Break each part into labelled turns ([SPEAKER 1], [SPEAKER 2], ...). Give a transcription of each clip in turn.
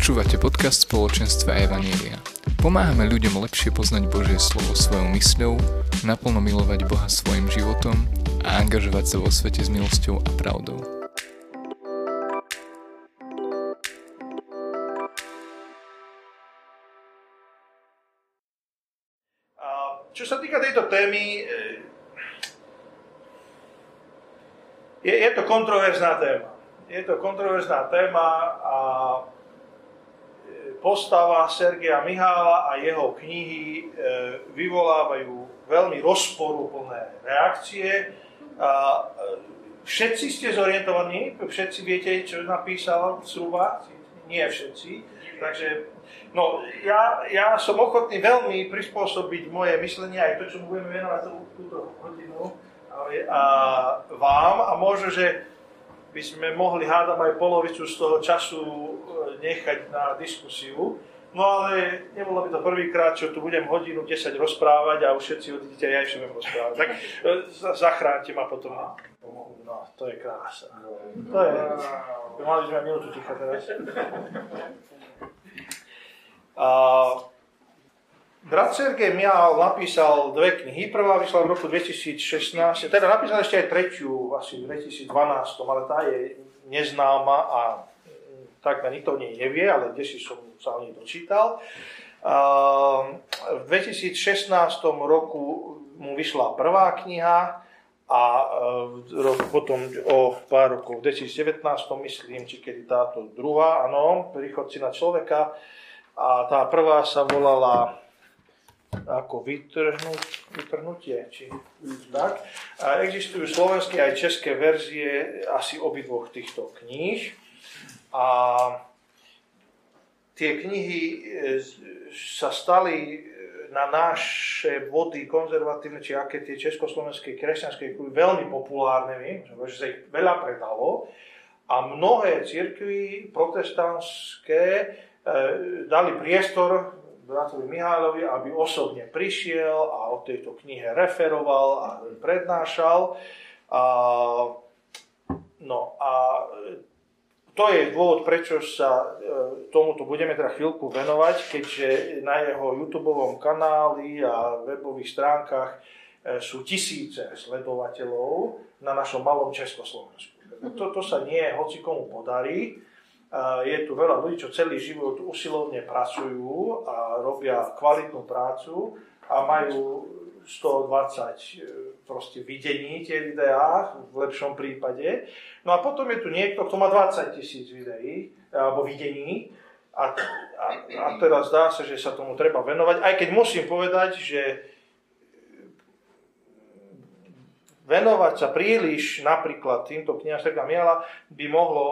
[SPEAKER 1] Počúvate podcast spoločenstva Evanielia. Pomáhame ľuďom lepšie poznať Božie slovo svojou mysľou, naplno milovať Boha svojim životom a angažovať sa vo svete s milosťou a pravdou.
[SPEAKER 2] Čo sa týka tejto témy, je, je to kontroverzná téma. Je to kontroverzná téma postava Sergeja Mihála a jeho knihy e, vyvolávajú veľmi rozporuplné reakcie. E, všetci ste zorientovaní, všetci viete, čo napísal zhruba? Nie všetci. Takže no, ja, ja som ochotný veľmi prispôsobiť moje myslenie aj to, čo budeme venovať túto hodinu a vám a možno, že by sme mohli hádať aj polovicu z toho času e, nechať na diskusiu. No ale nebolo by to prvýkrát, čo tu budem hodinu 10 rozprávať a už všetci odídete, ja ešte budem rozprávať. Tak e, zachránte ma potom. No, to je krása. To je, mali sme minútu ticha teraz. A, Brat Sergej Mial napísal dve knihy. Prvá vyšla v roku 2016, teda napísal ešte aj tretiu, asi v 2012, ale tá je neznáma a takmer nikto o nej nevie, ale kde si som sa o nej dočítal. V 2016 roku mu vyšla prvá kniha a e, potom o pár rokov, v 2019 myslím, či kedy táto druhá, áno, Príchodci na človeka. A tá prvá sa volala ako vytrhnúť, vytrhnutie, či tak. A existujú slovenské aj české verzie asi obidvoch týchto kníh. A tie knihy e, sa stali na naše vody konzervatívne, či aké tie československé kresťanské kruhy veľmi populárne, že sa ich veľa predalo. A mnohé cirkvy protestantské e, dali priestor bratovi Mihálovi, aby osobne prišiel a o tejto knihe referoval a prednášal. A, no a to je dôvod, prečo sa e, tomuto budeme teda chvíľku venovať, keďže na jeho YouTube kanáli a webových stránkach e, sú tisíce sledovateľov na našom malom Československu. Toto sa nie hoci komu podarí, je tu veľa ľudí, čo celý život usilovne pracujú a robia kvalitnú prácu a majú 120 e, proste videní tie videá, v lepšom prípade. No a potom je tu niekto, kto má 20 tisíc videí, alebo videní a, a, a teraz zdá sa, že sa tomu treba venovať, aj keď musím povedať, že venovať sa príliš napríklad týmto Serga Miela by mohlo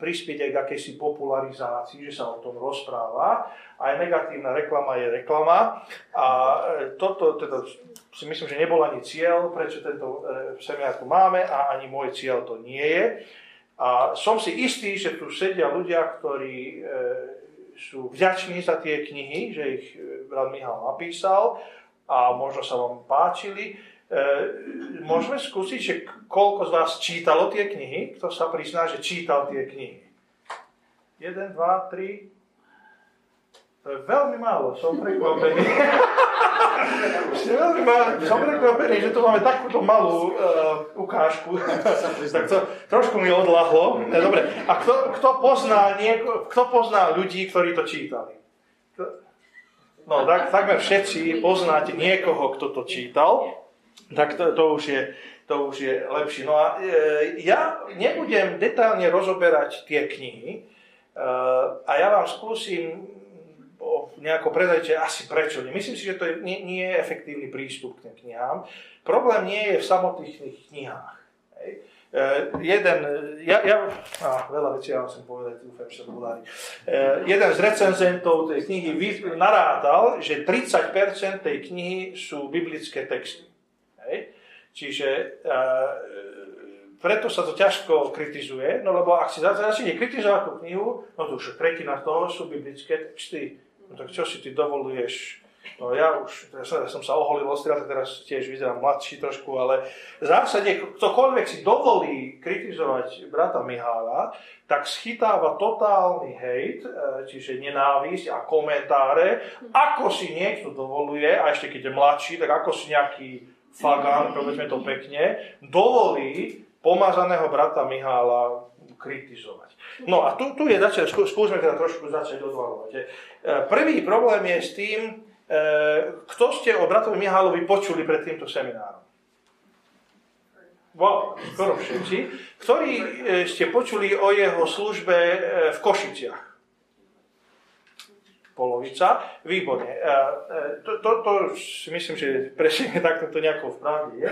[SPEAKER 2] prispieť aj k akejsi popularizácii, že sa o tom rozpráva. Aj negatívna reklama je reklama. A e, toto teda si myslím, že nebol ani cieľ, prečo tento e, semiár tu máme a ani môj cieľ to nie je. A som si istý, že tu sedia ľudia, ktorí e, sú vďační za tie knihy, že ich brat Michal napísal a možno sa vám páčili. Môžeme skúsiť, že koľko z vás čítalo tie knihy? Kto sa prizná, že čítal tie knihy? 1, 2, 3. To je veľmi málo, som prekvapený. veľmi málo, som prekvapený, že tu máme takúto malú uh, ukážku. tak to trošku mi odlahlo. Dobre, a kto, kto, pozná nieko, kto pozná ľudí, ktorí to čítali? No, tak, takmer všetci poznáte niekoho, kto to čítal. Tak to, to už je to už je lepšie. No a e, ja nebudem detálne rozoberať tie knihy e, a ja vám skúsim nejako predať, že asi prečo. Myslím si, že to je, nie, nie je efektívny prístup k tým knihám. Problém nie je v samotných knihách. Hej. E, jeden, ja, ja á, veľa vecí ja musím povedať, dúfam, že to. E, jeden z recenzentov tej knihy narátal, že 30% tej knihy sú biblické texty. Čiže e, preto sa to ťažko kritizuje, no lebo ak si začne kritizovať tú knihu, no to už tretina toho sú biblické texty. No tak čo si ty dovoluješ No ja už, ja som, ja som sa oholil ostriať, teraz tiež vyzerám mladší trošku, ale v zásade ktokoľvek si dovolí kritizovať brata Mihála, tak schytáva totálny hejt, e, čiže nenávisť a komentáre, ako si niekto dovoluje, a ešte keď je mladší, tak ako si nejaký fagan, povedzme to pekne, dovolí pomazaného brata Mihála kritizovať. No a tu, tu je začať, skúsme teda trošku začať odvalovať. E, prvý problém je s tým, Eh, kto ste o bratovi Mihálovi počuli pred týmto seminárom? Wow, skoro všetci. Ktorí eh, ste počuli o jeho službe v Košiciach? Polovica. Výborne. To, to, to myslím, že presne takto to nejako v pravde je.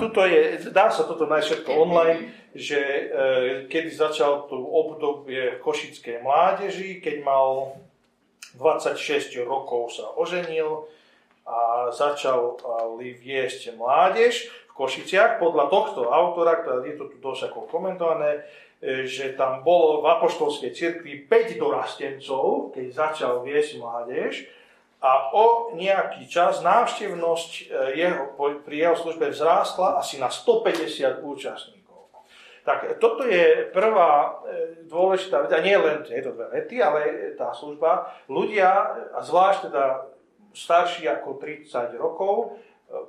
[SPEAKER 2] Tuto je. Dá sa toto nájsť všetko online, že kedy začal to obdobie košickej mládeži, keď mal 26 rokov sa oženil a začal viesť mládež v Košiciach. Podľa tohto autora, ktoré je to tu dosť ako komentované, e, že tam bolo v apoštolskej cirkvi 5 dorastencov, keď začal viesť mládež a o nejaký čas návštevnosť e, jeho, pri jeho službe vzrástla asi na 150 účastníkov. Tak toto je prvá e, dôležitá vec, a nie len tieto dve vety, ale tá služba. Ľudia, a zvlášť teda starší ako 30 rokov, e,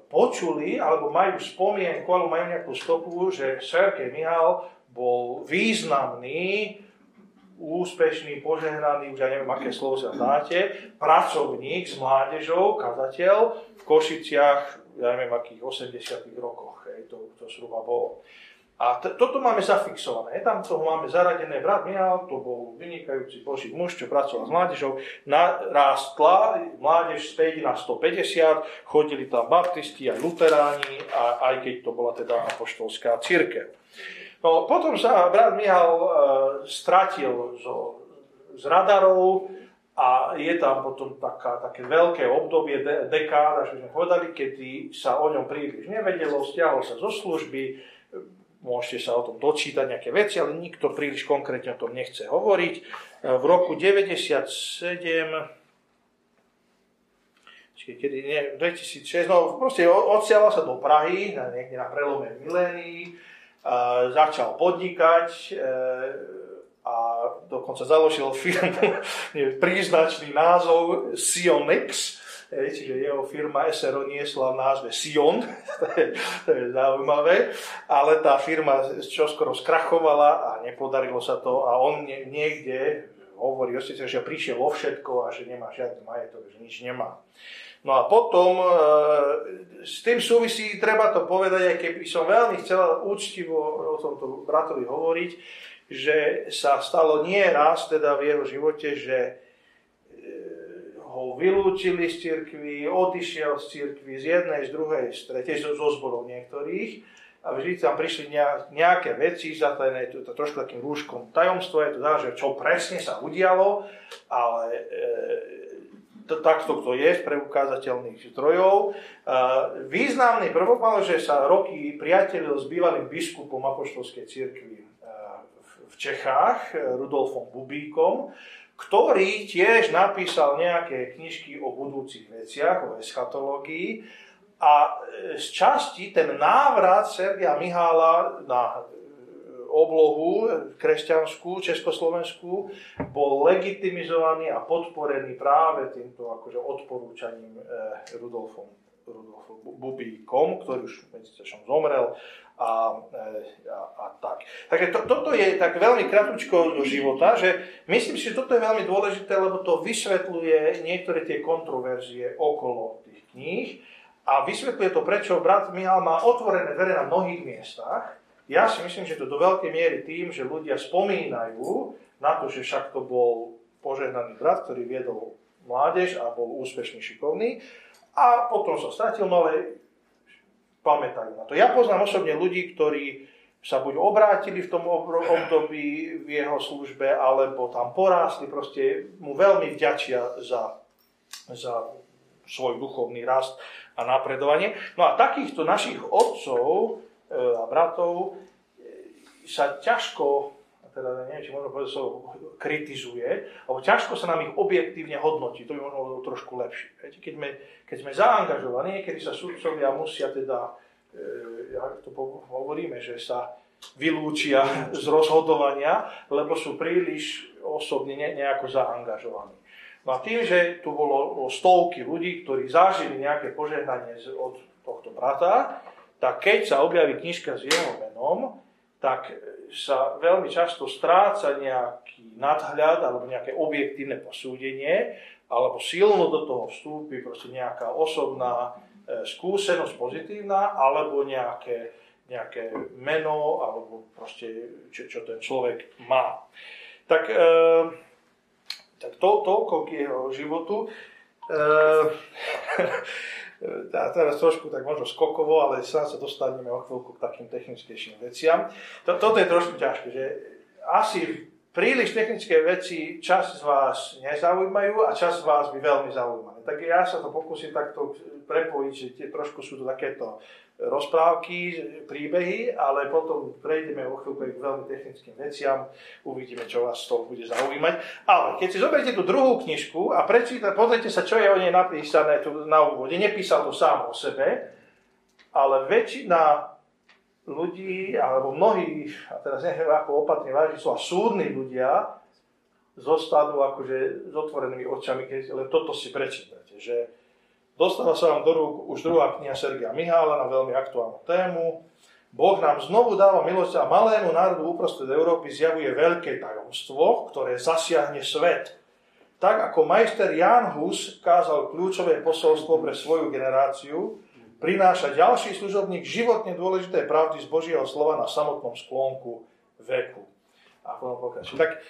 [SPEAKER 2] počuli alebo majú spomienku alebo majú nejakú stopu, že Serkej Mihal bol významný, úspešný, požehnaný, už ja neviem, aké slovo sa dáte, pracovník s mládežou, kazateľ v Košiciach, ja neviem, akých 80 rokoch, hej, to, to zhruba bolo. A t- toto máme zafixované. Tam toho máme zaradené. Brat Michal, to bol vynikajúci boží muž, čo pracoval s mládežou. Narástla mládež z 5 na 150, chodili tam baptisti aj luteráni, a, aj keď to bola teda apoštolská církev. No, potom sa brat Michal e, stratil zo, z radarov a je tam potom taká, také veľké obdobie, de, dekád, až by sme povedali, kedy sa o ňom príliš nevedelo, stiahol sa zo služby, môžete sa o tom dočítať nejaké veci, ale nikto príliš konkrétne o tom nechce hovoriť. V roku 97 kedy, nie, 2006, no proste odsiala sa do Prahy, niekde na prelome milénií, začal podnikať e, a dokonca založil firmu, príznačný názov Sionex, čiže jeho firma SRO niesla v názve Sion, to je, to je zaujímavé, ale tá firma čoskoro skrachovala a nepodarilo sa to a on niekde hovorí že prišiel o všetko a že nemá žiadny majetok, že nič nemá. No a potom e, s tým súvisí, treba to povedať, aj keby som veľmi chcel úctivo o tomto bratovi hovoriť, že sa stalo nie raz teda v jeho živote, že ho vylúčili z cirkvi, odišiel z cirkvi z jednej, z druhej, z tretej, zo zborov niektorých a vždy tam prišli nejaké veci, zatajené to trošku takým rúškom tajomstva, je to dá, že čo presne sa udialo, ale e, takto to je z preukázateľných zdrojov. E, významný prvok mal, že sa roky priatelil s bývalým biskupom apoštolskej cirkvi e, v Čechách, Rudolfom Bubíkom, ktorý tiež napísal nejaké knižky o budúcich veciach, o eschatológii a e, z časti ten návrat Sergia Mihála na e, oblohu kresťanskú, československú, bol legitimizovaný a podporený práve týmto akože odporúčaním e, Rudolfom, Rudolfom Bubíkom, ktorý už medzi zomrel a, e, a, a tak. Takže to, toto je tak veľmi kratučko do života, že myslím si, že toto je veľmi dôležité, lebo to vysvetľuje niektoré tie kontroverzie okolo tých kníh a vysvetľuje to, prečo brat Michal má otvorené dvere na mnohých miestach. Ja si myslím, že to do veľkej miery tým, že ľudia spomínajú na to, že však to bol požehnaný brat, ktorý viedol mládež a bol úspešný, šikovný. A potom sa stratil, no ale pamätajú na to. Ja poznám osobne ľudí, ktorí sa buď obrátili v tom období v jeho službe, alebo tam porástli, proste mu veľmi vďačia za, za svoj duchovný rast a napredovanie. No a takýchto našich otcov a bratov e, sa ťažko teda neviem, či možno povedať, kritizuje, alebo ťažko sa nám ich objektívne hodnotí, to by možno bolo trošku lepšie. Keď, sme, keď sme zaangažovaní, keď sa sudcovia musia teda, e, jak to hovoríme, že sa vylúčia z rozhodovania, lebo sú príliš osobne ne, nejako zaangažovaní. No a tým, že tu bolo stovky ľudí, ktorí zažili nejaké požehnanie od tohto brata, tak keď sa objaví knižka s jeho menom, tak sa veľmi často stráca nejaký nadhľad alebo nejaké objektívne posúdenie, alebo silno do toho vstúpi proste nejaká osobná e, skúsenosť pozitívna, alebo nejaké, nejaké meno, alebo proste čo, čo ten človek má. Tak, e, tak to, toľko k jeho životu. E, a teraz trošku tak možno skokovo, ale sa sa dostaneme o chvíľku k takým technickejším veciam. Toto je trošku ťažké, že asi príliš technické veci čas z vás nezaujímajú a čas z vás by veľmi zaujímali. Tak ja sa to pokúsim takto prepojiť, že tie trošku sú to takéto rozprávky, príbehy, ale potom prejdeme o chvíľku k veľmi technickým veciam, uvidíme, čo vás toho bude zaujímať. Ale keď si zoberiete tú druhú knižku a prečíta, pozrite sa, čo je o nej napísané tu na úvode. Nepísal to sám o sebe, ale väčšina ľudí, alebo mnohí, a teraz neviem ako opatrne váži sú, a súdni ľudia, zostanú akože s otvorenými očami, keď len toto si prečítate. Že Dostáva sa vám do rúk už druhá kniha Sergia Mihála na veľmi aktuálnu tému. Boh nám znovu dáva milosť a malému národu uprostred Európy zjavuje veľké tajomstvo, ktoré zasiahne svet. Tak ako majster Jan Hus kázal kľúčové posolstvo pre svoju generáciu, prináša ďalší služobník životne dôležité pravdy z Božieho slova na samotnom sklonku veku. A potom Tak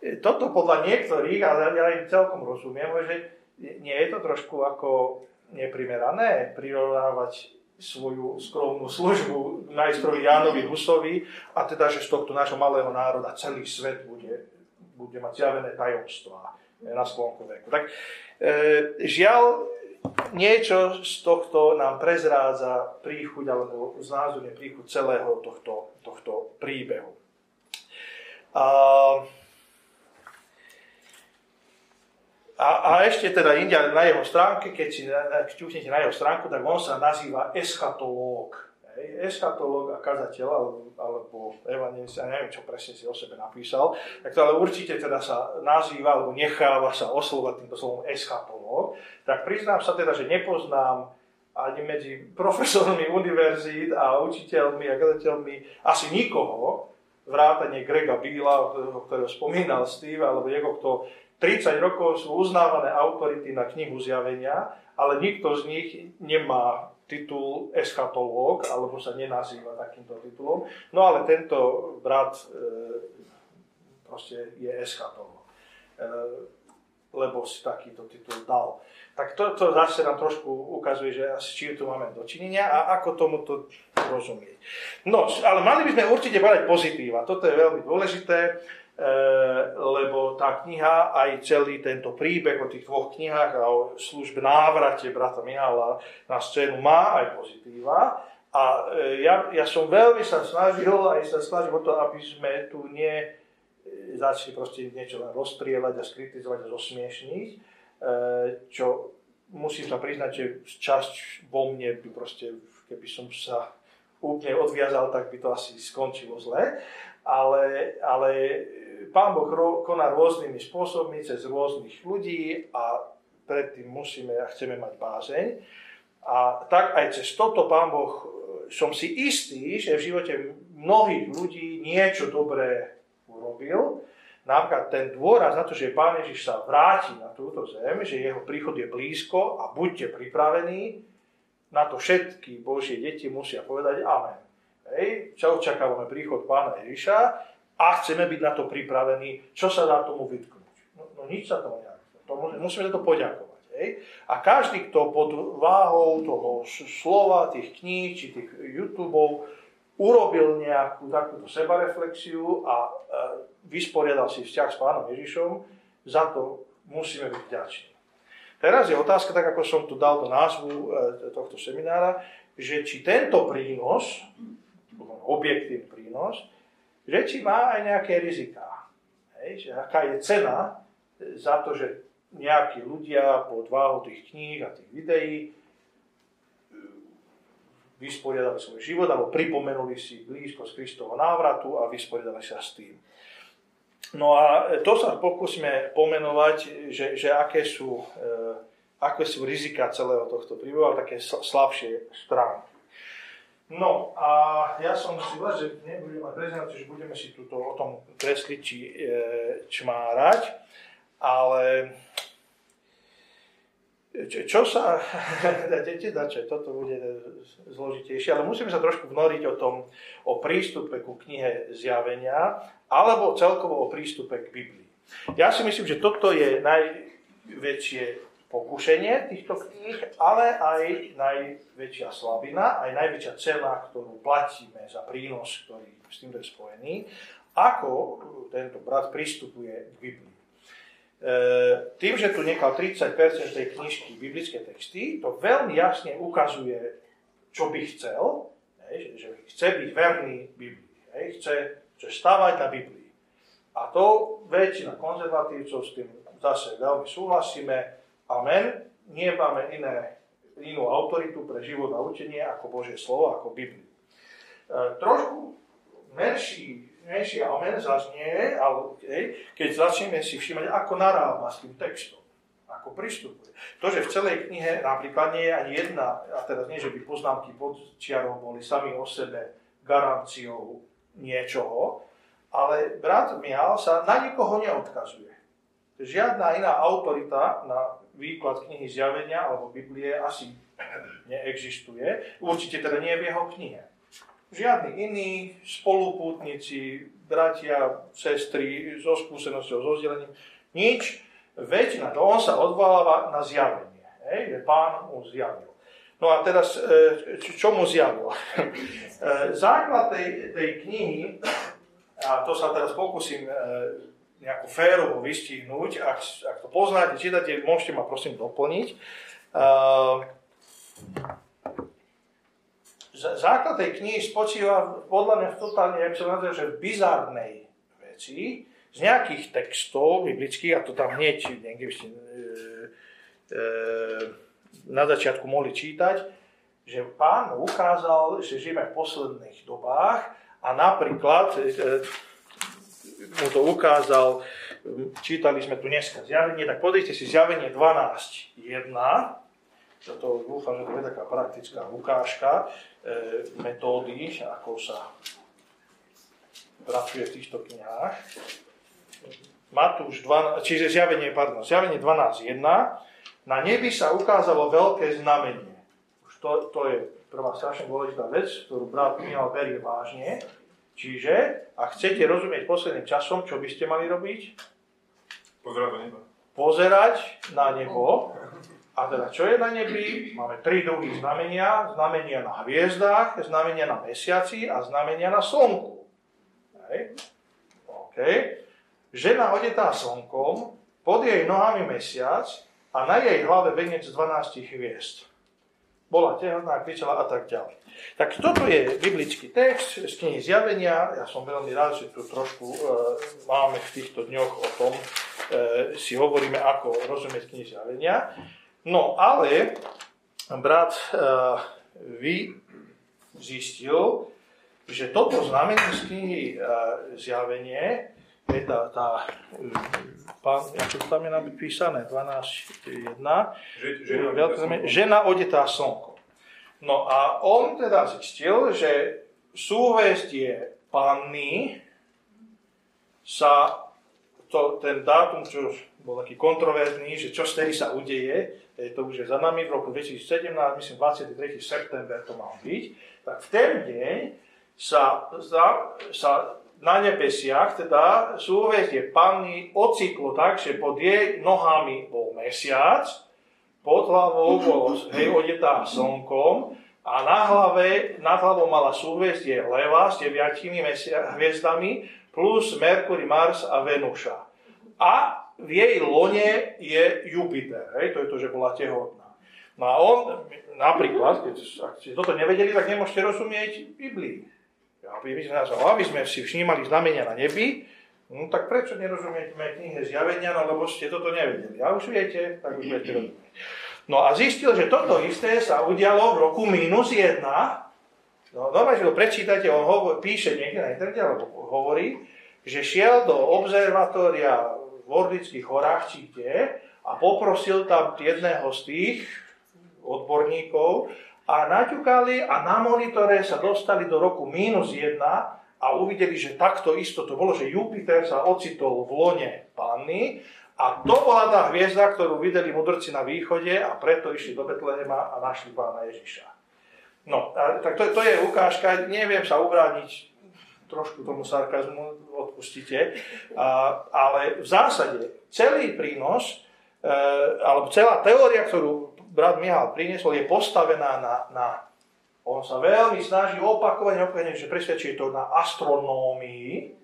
[SPEAKER 2] e, toto podľa niektorých, ale ja im celkom rozumiem, že nie je to trošku ako neprimerané prirovnávať svoju skromnú službu majstrovi Jánovi Husovi a teda, že z tohto nášho malého národa celý svet bude, bude mať zjavené tajomstvá na sklonku veku. Tak e, žiaľ, niečo z tohto nám prezrádza príchuť alebo znázorne príchuť celého tohto, tohto príbehu. A, A, a ešte teda India na jeho stránke, keď si čuchnete na jeho stránku, tak on sa nazýva eschatológ. Eschatológ a kazateľ, alebo, alebo evangelista, neviem, čo presne si o sebe napísal, tak to ale určite teda sa nazýva, alebo necháva sa oslovať týmto slovom eschatológ. Tak priznám sa teda, že nepoznám ani medzi profesormi univerzít a učiteľmi a kazateľmi asi nikoho, vrátane Grega Bíla, ktorého spomínal Steve, alebo jeho, kto 30 rokov sú uznávané autority na knihu zjavenia, ale nikto z nich nemá titul eschatológ, alebo sa nenazýva takýmto titulom. No ale tento brat e, proste je eschatológ, e, lebo si takýto titul dal. Tak to, to zase nám trošku ukazuje, že s čím tu máme dočinenia a ako tomuto rozumieť. No, ale mali by sme určite povedať pozitíva. Toto je veľmi dôležité. Eh, lebo tá kniha, aj celý tento príbeh o tých dvoch knihách a o službe návrate brata Mihala na scénu má aj pozitíva. A eh, ja, ja som veľmi sa snažil, aj sa snažil o to, aby sme tu nie eh, začali proste niečo len rozstrieľať a skritizovať a zosmiešniť, čo musím sa priznať, že časť vo mne by proste, keby som sa úplne odviazal, tak by to asi skončilo zle. Ale, ale Pán Boh koná rôznymi spôsobmi, cez rôznych ľudí a predtým musíme a chceme mať bázeň. A tak aj cez toto Pán Boh, e, som si istý, že v živote mnohých ľudí niečo dobré urobil. Napríklad ten dôraz na to, že Pán Ježiš sa vráti na túto zem, že jeho príchod je blízko a buďte pripravení, na to všetky Božie deti musia povedať Amen. Hej, čo očakávame príchod Pána Ježiša a chceme byť na to pripravení, čo sa dá tomu vytknúť. No, no nič sa nedá. To, musíme za to poďakovať. Hej? A každý, kto pod váhou toho slova, tých kníh či tých YouTube urobil nejakú takúto sebareflexiu a e, vysporiadal si vzťah s pánom Ježišom, za to musíme byť vďační. Teraz je otázka, tak ako som tu dal do názvu e, tohto seminára, že či tento prínos, objektívny prínos, že či má aj nejaké riziká. Hej, že aká je cena za to, že nejakí ľudia pod váhu tých kníh a tých videí vysporiadali svoj život alebo pripomenuli si blízko z Kristovho návratu a vysporiadali sa s tým. No a to sa pokúsime pomenovať, že, že aké, sú, e, aké sú rizika celého tohto príbehu, také slabšie stránky. No a ja som si povedal, že nebudem mať prezentáciu, že budeme si túto o tom kresliť či e, čmárať, ale čo, sa, dajte dače, toto bude zložitejšie, ale musíme sa trošku vnoriť o tom, o prístupe ku knihe zjavenia, alebo celkovo o prístupe k Biblii. Ja si myslím, že toto je najväčšie pokušenie týchto kníh, ale aj najväčšia slabina, aj najväčšia cena, ktorú platíme za prínos, ktorý s tým je spojený, ako tento brat pristupuje k Biblii. E, tým, že tu nechal 30% tej knižky biblické texty, to veľmi jasne ukazuje, čo by chcel, že chce byť verný Biblii, chce, chce stavať na Biblii. A to väčšina konzervatívcov s tým zase veľmi súhlasíme. Amen. Nie máme iné, inú autoritu pre život a učenie ako Božie slovo, ako Bibliu. E, trošku menší menší amen zaznie, ale, keď začneme si všímať, ako narába s tým textom, ako pristupuje. To, že v celej knihe napríklad nie je ani jedna, a teraz nie, že by poznámky pod čiarou boli sami o sebe garanciou niečoho, ale brat Mial sa na nikoho neodkazuje. Žiadna iná autorita na výklad knihy Zjavenia alebo Biblie asi neexistuje. Určite teda nie v jeho knihe. Žiadni iní spolupútnici, bratia, sestry so skúsenosťou, so vzdelením, nič. Väčšina, to on sa odvoláva na zjavenie, hej, že pán mu zjavil. No a teraz, e, čo mu zjavil? E, základ tej, tej knihy, a to sa teraz pokúsim e, nejako férovo vystihnúť, ak, ak to poznáte, čítate, môžete ma prosím doplniť. Základ tej knihy spočíva podľa mňa v totálne, jak som nazval, že bizarnej veci, z nejakých textov biblických, a to tam hneď niekde by ste e, e, na začiatku mohli čítať, že pán ukázal, že žijeme v posledných dobách a napríklad e, mu to ukázal, čítali sme tu dneska zjavenie, tak pozrite si zjavenie 12.1, toto dúfam, že to je taká praktická ukážka e, metódy, ako sa pracuje v týchto knihách. Matúš 12, čiže zjavenie, pardon, zjavenie 12.1. Na nebi sa ukázalo veľké znamenie. Už to, to je prvá strašne dôležitá vec, ktorú brat Michal berie vážne. Čiže, ak chcete rozumieť posledným časom, čo by ste mali robiť?
[SPEAKER 3] Pozerať na nebo.
[SPEAKER 2] Pozerať na nebo a teda čo je na nebi? Máme tri druhy znamenia. Znamenia na hviezdách, znamenia na mesiaci a znamenia na slnku. Hej. OK. Žena odetá slnkom, pod jej nohami mesiac a na jej hlave venec 12 hviezd. Bola tehotná, kričala a tak ďalej. Tak toto je biblický text z knihy Zjavenia. Ja som veľmi rád, že tu trošku e, máme v týchto dňoch o tom, e, si hovoríme, ako rozumieť knihy Zjavenia. No ale brat uh, vy zistil, že toto znamenie z knihy uh, Zjavenie je tá, tá pán, ako to tam je napísané, 12.1, žena, žena odetá slnko. No a on teda zistil, že súvestie panny sa, to, ten dátum, čo bol taký kontroverzný, že čo vtedy sa udeje, to už je za nami, v roku 2017, myslím 23. september to mal byť, tak v ten deň sa, za, sa na nebesiach, teda súhvezdie Panny ocitlo tak, že pod jej nohami bol mesiac, pod hlavou bol hej, odetá slnkom a na hlave, nad hlavou mala súhvezdie Leva s deviatimi hviezdami plus Merkury, Mars a Venuša. A v jej lone je Jupiter. Hej? To je to, že bola tehotná. No a on, napríklad, keď ak ste toto nevedeli, tak nemôžete rozumieť Biblii. My sme, aby sme si všímali znamenia na nebi, no tak prečo nerozumiete knihe zjavenia, no lebo ste toto nevedeli. A už viete, tak už budete. No a zistil, že toto isté sa udialo v roku minus jedna. No, normálne, že ho prečítate, on hovor, píše niekde na internete, alebo hovorí, že šiel do observatória v Ordických horách, či kde, a poprosil tam jedného z tých odborníkov a naťukali a na monitore sa dostali do roku minus jedna a uvideli, že takto isto to bolo, že Jupiter sa ocitol v lone Panny a to bola tá hviezda, ktorú videli mudrci na východe a preto išli do Betlehema a našli pána Ježiša. No, a, tak to, to je ukážka, neviem sa ubrániť trošku tomu sarkazmu, odpustite, a, ale v zásade celý prínos, alebo celá teória, ktorú brat Mihal priniesol, je postavená na, na on sa veľmi snaží opakovať, opakovane, že presvedčí to na astronómii,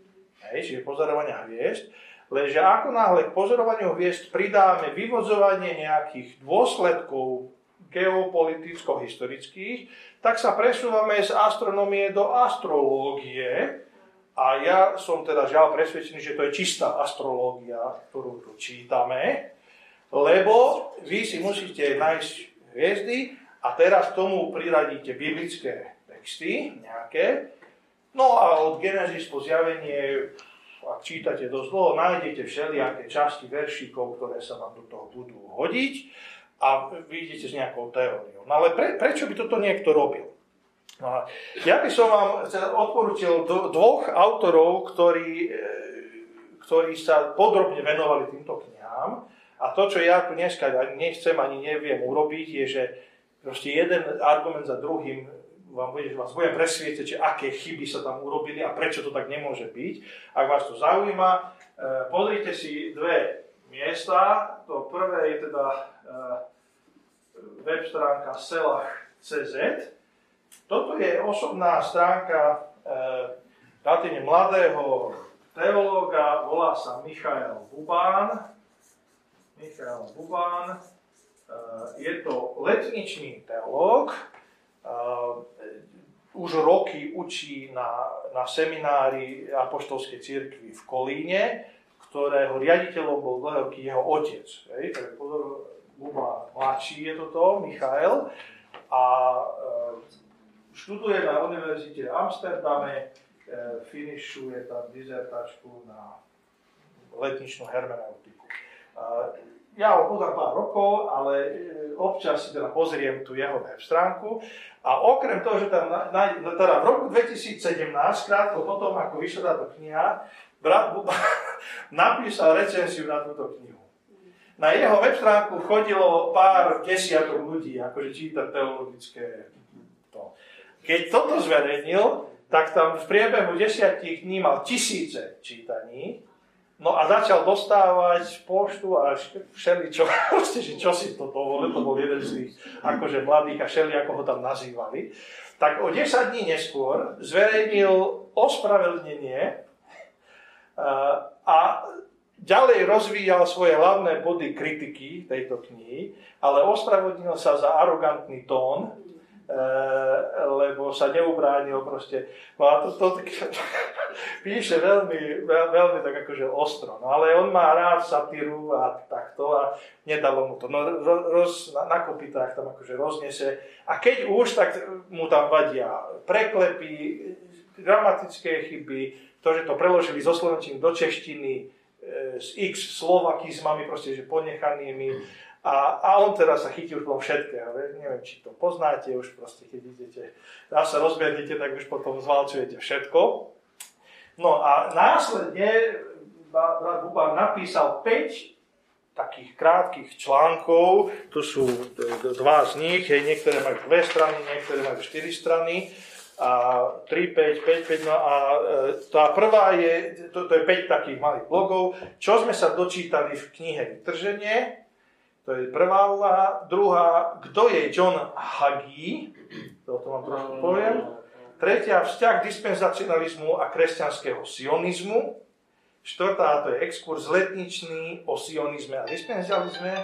[SPEAKER 2] hej, čiže pozorovania hviezd, Lenže ako náhle k pozorovaniu hviezd pridáme vyvodzovanie nejakých dôsledkov geopoliticko-historických, tak sa presúvame z astronomie do astrológie. A ja som teda žiaľ presvedčený, že to je čistá astrológia, ktorú tu čítame, lebo vy si musíte nájsť hviezdy a teraz k tomu priradíte biblické texty nejaké. No a od Genesis po zjavenie ak čítate dosť dlho, nájdete všelijaké časti veršíkov, ktoré sa vám do toho budú hodiť a vidíte s nejakou teóriou. No ale pre, prečo by toto niekto robil? No, ja by som vám odporučil dvoch autorov, ktorí, e, ktorí sa podrobne venovali týmto knihám. A to, čo ja tu dneska nechcem ani neviem urobiť, je, že proste jeden argument za druhým vám, vás budem presvietiť, že aké chyby sa tam urobili a prečo to tak nemôže byť. Ak vás to zaujíma, e, pozrite si dve miesta. To prvé je teda e, web stránka selach.cz. Toto je osobná stránka e, mladého teológa, volá sa Michael Bubán. Michael Bubán. E, je to letničný teológ, už roky učí na, na seminári Apoštolskej cirkvi v Kolíne, ktorého riaditeľom bol dlhé jeho otec. Hej, takže pozor, Buba mladší je toto, Michael, a e, študuje na univerzite v Amsterdame, e, finišuje tam dizertačku na letničnú hermeneutiku. E, ja ho poznám pár rokov, ale e, občas si teda pozriem tú jeho web stránku a okrem toho, že tam na, na, teda v roku 2017, krátko potom, ako vyšla táto kniha, brat Buba napísal recenziu na túto knihu. Na jeho web stránku chodilo pár desiatok ľudí, akože čítať teologické to. Keď toto zverejnil, tak tam v priebehu desiatich dní mal tisíce čítaní No a začal dostávať poštu a všeličo, proste, že čo si to dovolil, to bol jeden z tých akože mladých a všeli, ako ho tam nazývali. Tak o 10 dní neskôr zverejnil ospravedlnenie a ďalej rozvíjal svoje hlavné body kritiky tejto knihy, ale ospravedlnil sa za arogantný tón, Eh, lebo sa neubránil proste. No a to, to tak, píše veľmi, veľ, veľmi tak akože ostro. No ale on má rád satíru a takto a nedalo mu to. No roz, na, na kopitách tam akože roznese. A keď už, tak mu tam vadia preklepy, gramatické chyby, to, že to preložili zo slovenčiny do češtiny, e, s x slovakizmami, proste, že ponechanými a, a on teraz sa chytí už po všetkého. Neviem, či to poznáte, už proste, keď idete, a sa rozbehnete, tak už potom zvalčujete všetko. No a následne brat Buba napísal 5 takých krátkých článkov, tu sú dva z nich, hej, niektoré majú dve strany, niektoré majú štyri strany, a 3, 5, 5, 5, no a e, tá prvá je, to, to je 5 takých malých blogov, čo sme sa dočítali v knihe Vytrženie, to je prvá úvaha. Druhá, kto je John Hagee, to o tom vám trošku poviem. Tretia, vzťah dispenzacionalizmu a kresťanského sionizmu. Štvrtá, to je exkurs letničný o sionizme a dispenzacionalizme.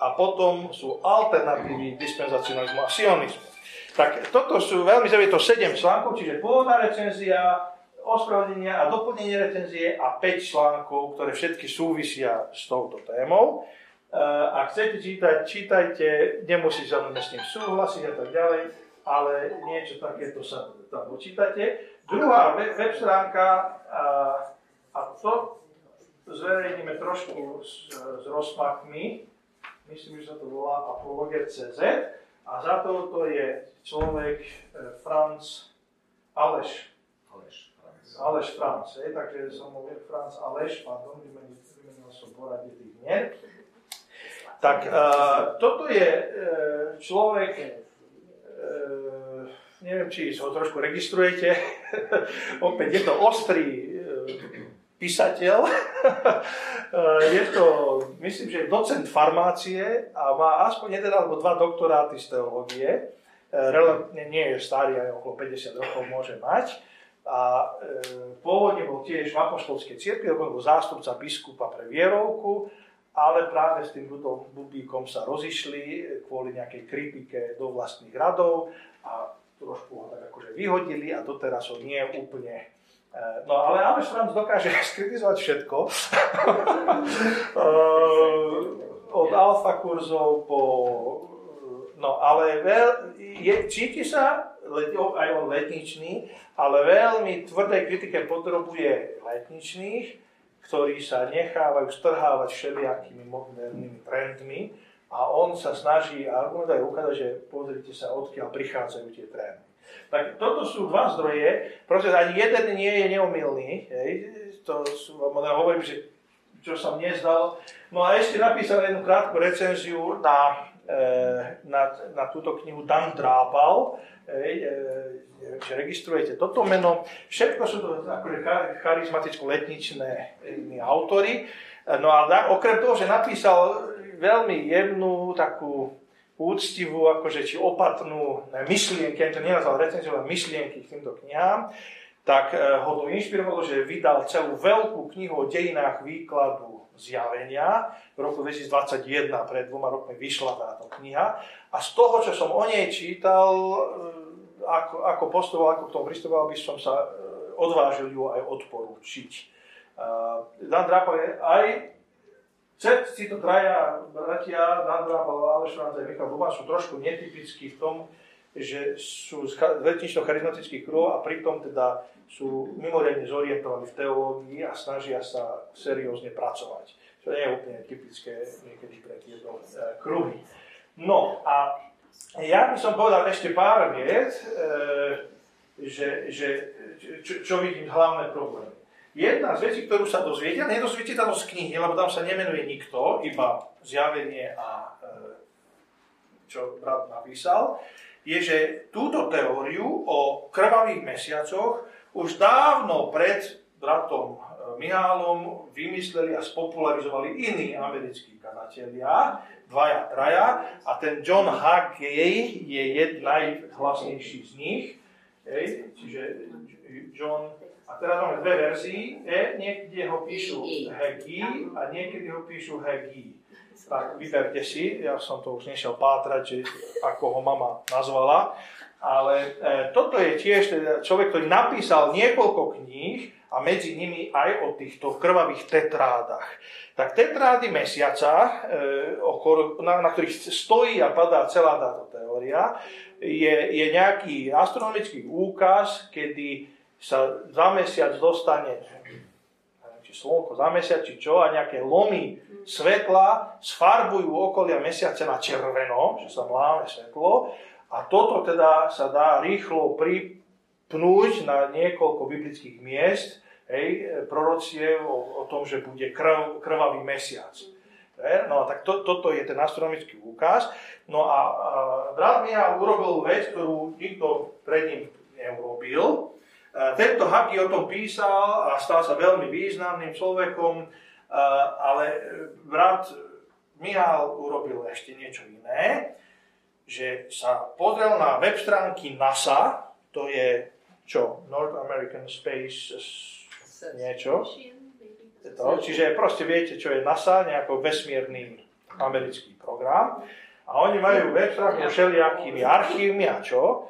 [SPEAKER 2] A potom sú alternatívy dispenzacionalizmu a sionizmu. Tak toto sú veľmi zaujímavé, to 7 článkov, čiže pôvodná recenzia, ospravedlenia a doplnenie recenzie a 5 článkov, ktoré všetky súvisia s touto témou. Eh, ak chcete čítať, čítajte, nemusíte samozrejme s ním súhlasiť a tak ďalej, ale niečo takéto sa tam počítate. Druhá web, web stránka, a, a to zverejníme trošku s, s rozmachmi, myslím, že sa to volá apologia.cz a za toto je človek e, Franz Aleš.
[SPEAKER 4] Aleš.
[SPEAKER 2] Aleš Franz, je, takže som mu Franz Aleš, pardon, vymenil, vymenil som poradie tých mien. Tak uh, toto je uh, človek, uh, neviem, či ho trošku registrujete, opäť je to ostrý uh, písateľ. je to, myslím, že docent farmácie a má aspoň jeden alebo dva doktoráty z teológie. Relatívne nie je starý, aj okolo 50 rokov môže mať. A e, pôvodne bol tiež v apoštolskej cirkvi, bol zástupca biskupa pre vierovku, ale práve s tým Rudom Bubíkom sa rozišli kvôli nejakej kritike do vlastných radov a trošku ho tak akože vyhodili a doteraz ho nie úplne Eh, no ale Aleš Franz dokáže skritizovať všetko. Eh, od alfa kurzov po... No ale veľ, je, cíti sa aj on letničný, ale veľmi tvrdej kritike podrobuje letničných, ktorí sa nechávajú strhávať všelijakými modernými trendmi a on sa snaží argumentovať ukázať, že pozrite sa, odkiaľ prichádzajú tie trendy. Tak toto sú dva zdroje, pretože ani jeden nie je neomilný. Hej. To sú, hovorím, že čo sa mne zdalo. No a ešte napísal jednu krátku recenziu na, e, na, na túto knihu Dan Drápal, e, že registrujete toto meno. Všetko sú to akože charizmaticko-letničné autory. No a okrem toho, že napísal veľmi jemnú takú úctivú, akože či opatrnú myšlienky, ani to nenazval recenziu, ale myšlienky k týmto knihám, tak eh, ho to inšpirovalo, že vydal celú veľkú knihu o dejinách výkladu zjavenia. V roku 2021, pred dvoma rokmi, vyšla táto kniha. A z toho, čo som o nej čítal, eh, ako, ako postupoval, ako k tomu pristupoval, by som sa eh, odvážil ju aj odporúčiť. Dan Drapal je aj Všetci to traja bratia, Nandra, Aleš Franz Michal Duman sú trošku netypickí v tom, že sú z letnično-charizmatických kruhov a pritom teda sú mimoriadne zorientovaní v teológii a snažia sa seriózne pracovať. Čo nie je úplne typické niekedy pre tieto e, kruhy. No a ja by som povedal ešte pár vied, e, že, že, čo, čo vidím hlavné problémy. Jedna z vecí, ktorú sa dozviete, nedozviete to z knihy, lebo tam sa nemenuje nikto, iba zjavenie a e, čo brat napísal, je, že túto teóriu o krvavých mesiacoch už dávno pred bratom e, Mihálom vymysleli a spopularizovali iní americkí kazatelia, dvaja, traja, a ten John Hagee je najhlasnejší z nich, hej, čiže John a teraz máme dve verzii. E, niekde ho píšu Hegi a niekedy ho píšu Hegi. Tak vyberte si, ja som to už nešiel pátrať, že ako ho mama nazvala. Ale e, toto je tiež teda človek, ktorý napísal niekoľko kníh a medzi nimi aj o týchto krvavých tetrádach. Tak tetrády mesiaca, e, okolo, na, na ktorých stojí a padá celá táto teória, je, je nejaký astronomický úkaz, kedy sa za mesiac dostane či slnko za mesiac, či čo, a nejaké lomy svetla sfarbujú okolia mesiace na červeno, že sa mláme svetlo, a toto teda sa dá rýchlo pripnúť na niekoľko biblických miest, hej, prorocie o, o tom, že bude krv, krvavý mesiac. No a tak to, toto je ten astronomický úkaz. No a, a brat Michal urobil vec, ktorú nikto pred ním neurobil. Tento Hagi o tom písal a stal sa veľmi významným človekom, ale brat Michal urobil ešte niečo iné, že sa pozrel na web stránky NASA, to je čo, North American Space niečo, to, čiže proste viete, čo je NASA, nejaký vesmírny americký program. A oni majú web stránku všelijakými archívmi a čo.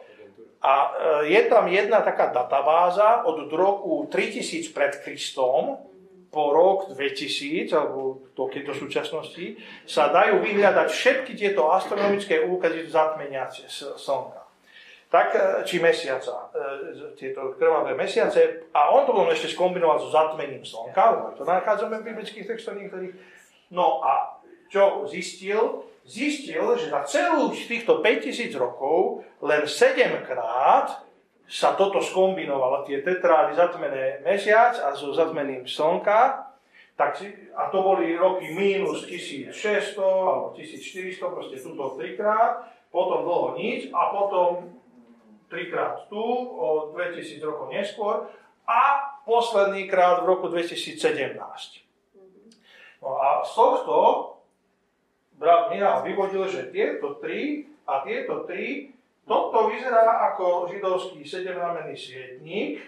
[SPEAKER 2] A e, je tam jedna taká databáza od roku 3000 pred Kristom po rok 2000, alebo to, keď do súčasnosti, sa dajú vyhľadať všetky tieto astronomické úkazy zatmenia slnka. Tak, e, či mesiaca, e, tieto krvavé mesiace. A on to bol ešte skombinovať so zatmením slnka, to nachádzame v biblických textoch niektorých. No a čo zistil? Zistil, že za celú týchto 5000 rokov len 7 krát sa toto skombinovalo, tie tetrády zatmené mesiac a so zatmeným slnka, tak a to boli roky minus 1600 alebo 1400, proste tuto trikrát, potom dlho nič a potom trikrát tu, o 2000 rokov neskôr a posledný krát v roku 2017. No a z tohto brat Michal vyvodil, že tieto tri a tieto tri toto vyzerá ako židovský sedemramenný svietník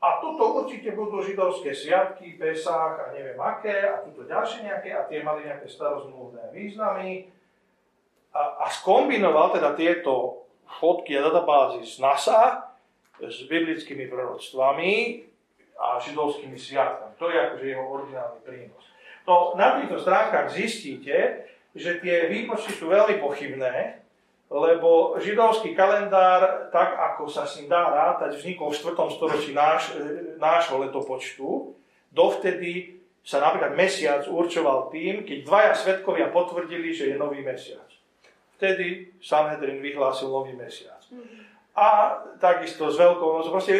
[SPEAKER 2] a toto určite budú židovské sviatky, Pesách a neviem aké a tuto ďalšie nejaké a tie mali nejaké starozmluvné významy a, a skombinoval teda tieto fotky a databázy z NASA s biblickými proroctvami a židovskými sviatkami. To je akože jeho originálny prínos. No, na týchto stránkach zistíte, že tie výpočty sú veľmi pochybné, lebo židovský kalendár, tak ako sa s ním dá rátať, vznikol v 4. storočí náš, e, nášho letopočtu. Dovtedy sa napríklad mesiac určoval tým, keď dvaja svetkovia potvrdili, že je nový mesiac. Vtedy Sanhedrin vyhlásil nový mesiac. A takisto s veľkou nocou, proste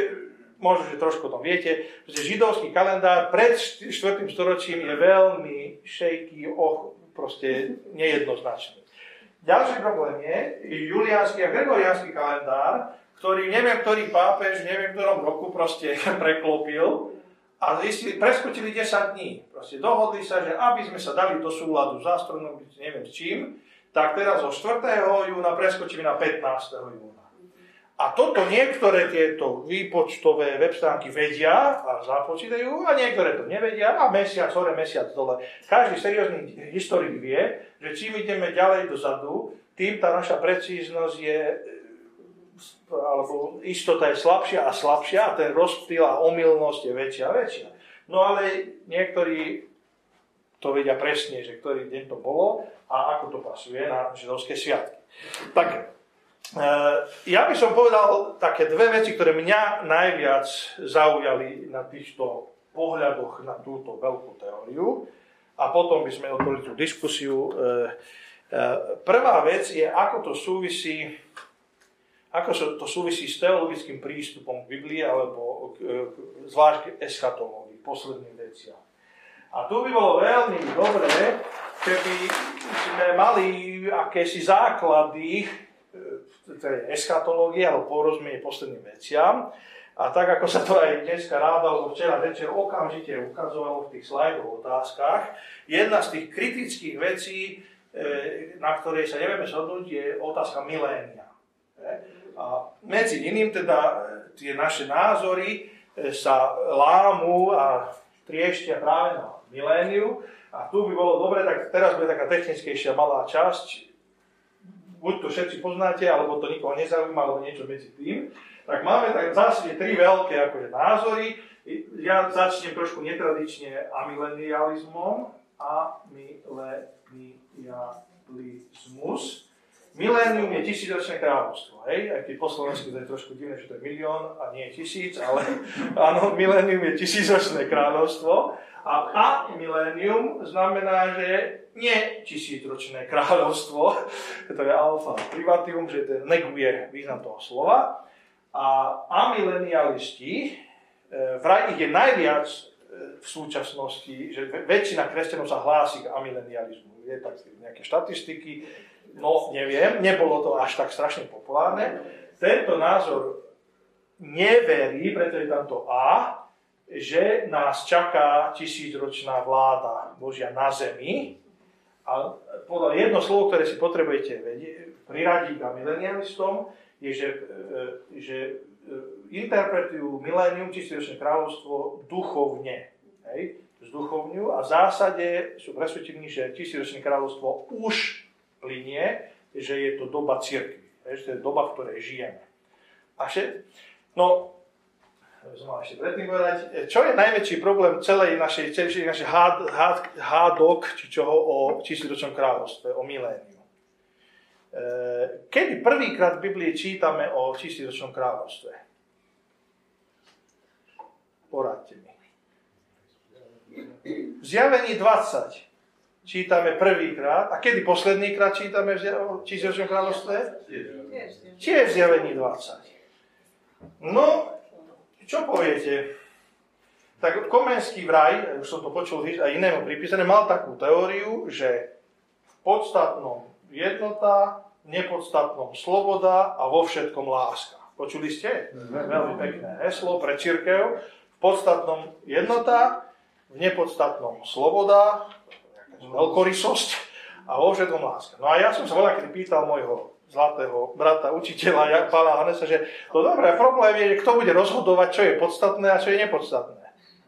[SPEAKER 2] možno, že trošku to viete, že židovský kalendár pred 4. storočím je veľmi shaky, och, proste nejednoznačný. Ďalší problém je juliánsky a gregoriánsky kalendár, ktorý neviem, ktorý pápež, neviem, v ktorom roku proste preklopil a zistili, preskočili 10 dní. Proste dohodli sa, že aby sme sa dali do súladu s astronomickým, neviem s čím, tak teraz zo 4. júna preskočíme na 15. júna. A toto niektoré tieto výpočtové web stránky vedia a započítajú a niektoré to nevedia a mesiac hore, mesiac dole. Každý seriózny historik vie, že čím ideme ďalej dozadu, tým tá naša precíznosť je alebo istota je slabšia a slabšia a ten rozptýl a omylnosť je väčšia a väčšia. No ale niektorí to vedia presne, že ktorý deň to bolo a ako to pasuje na židovské sviatky. Tak ja by som povedal také dve veci, ktoré mňa najviac zaujali na týchto pohľadoch na túto veľkú teóriu a potom by sme otvorili tú diskusiu. Eh, eh, prvá vec je, ako to súvisí ako to súvisí s teologickým prístupom k Biblii alebo zvlášť k eschatológii, posledným veciam. A tu by bolo veľmi dobré, keby sme mali akési základy tej eschatológie alebo porozumie posledným veciam. A tak, ako sa to aj dneska ráda, alebo včera večer okamžite ukazovalo v tých slajdov otázkach, jedna z tých kritických vecí, e, na ktorej sa nevieme zhodnúť, je otázka milénia. E, a medzi iným teda e, tie naše názory sa lámu a trieštia práve na miléniu. A tu by bolo dobre, tak teraz bude taká technickejšia malá časť, buď to všetci poznáte, alebo to nikoho nezaujíma, alebo niečo medzi tým, tak máme tak v tri veľké akože, názory. Ja začnem trošku netradične amilenializmom. Amilenializmus. Milénium je tisícročné kráľovstvo, hej? Aj keď po Slovensku to je trošku divné, že to je milión a nie tisíc, ale áno, milénium je tisícročné kráľovstvo. A a milénium znamená, že nie tisícročné kráľovstvo, to je alfa privatium, že to neguje význam toho slova. A amilenialisti, e, vraj ich je najviac e, v súčasnosti, že väčšina kresťanov sa hlási k amilenializmu. Je tak nejaké štatistiky, No, neviem, nebolo to až tak strašne populárne. Tento názor neverí, preto je tam to A, že nás čaká tisícročná vláda Božia na zemi. A podľa jedno slovo, ktoré si potrebujete priradiť a milenialistom, je, že, e, že e, interpretujú milénium, tisícročné kráľovstvo duchovne. Hej? Zduchovňujú a v zásade sú presvedčení, že tisícročné kráľovstvo už plinie, že je to doba cirkvi. Že to je doba, v ktorej žijeme. A že, no, som ešte predtým povedať, čo je najväčší problém celej našej, celej našej hád, hád, hádok, či čoho o tisícročnom kráľovstve, o miléniu. E, kedy prvýkrát v Biblii čítame o tisícročnom kráľovstve? Poradte mi. V zjavení 20 čítame prvýkrát. A kedy poslednýkrát čítame o tisícročnom kráľovstve? Tiež v zjavení 20. No, čo poviete? Tak Komenský vraj, už som to počul aj inému pripísané, mal takú teóriu, že v podstatnom jednota, v nepodstatnom sloboda a vo všetkom láska. Počuli ste? Mm. Veľmi pekné heslo pre církev. V podstatnom jednota, v nepodstatnom sloboda, veľkorysosť a vo všetkom láska. No a ja som sa veľa kedy pýtal môjho zlatého brata, učiteľa pána Hanesa, že to dobré problém je, kto bude rozhodovať, čo je podstatné a čo je nepodstatné.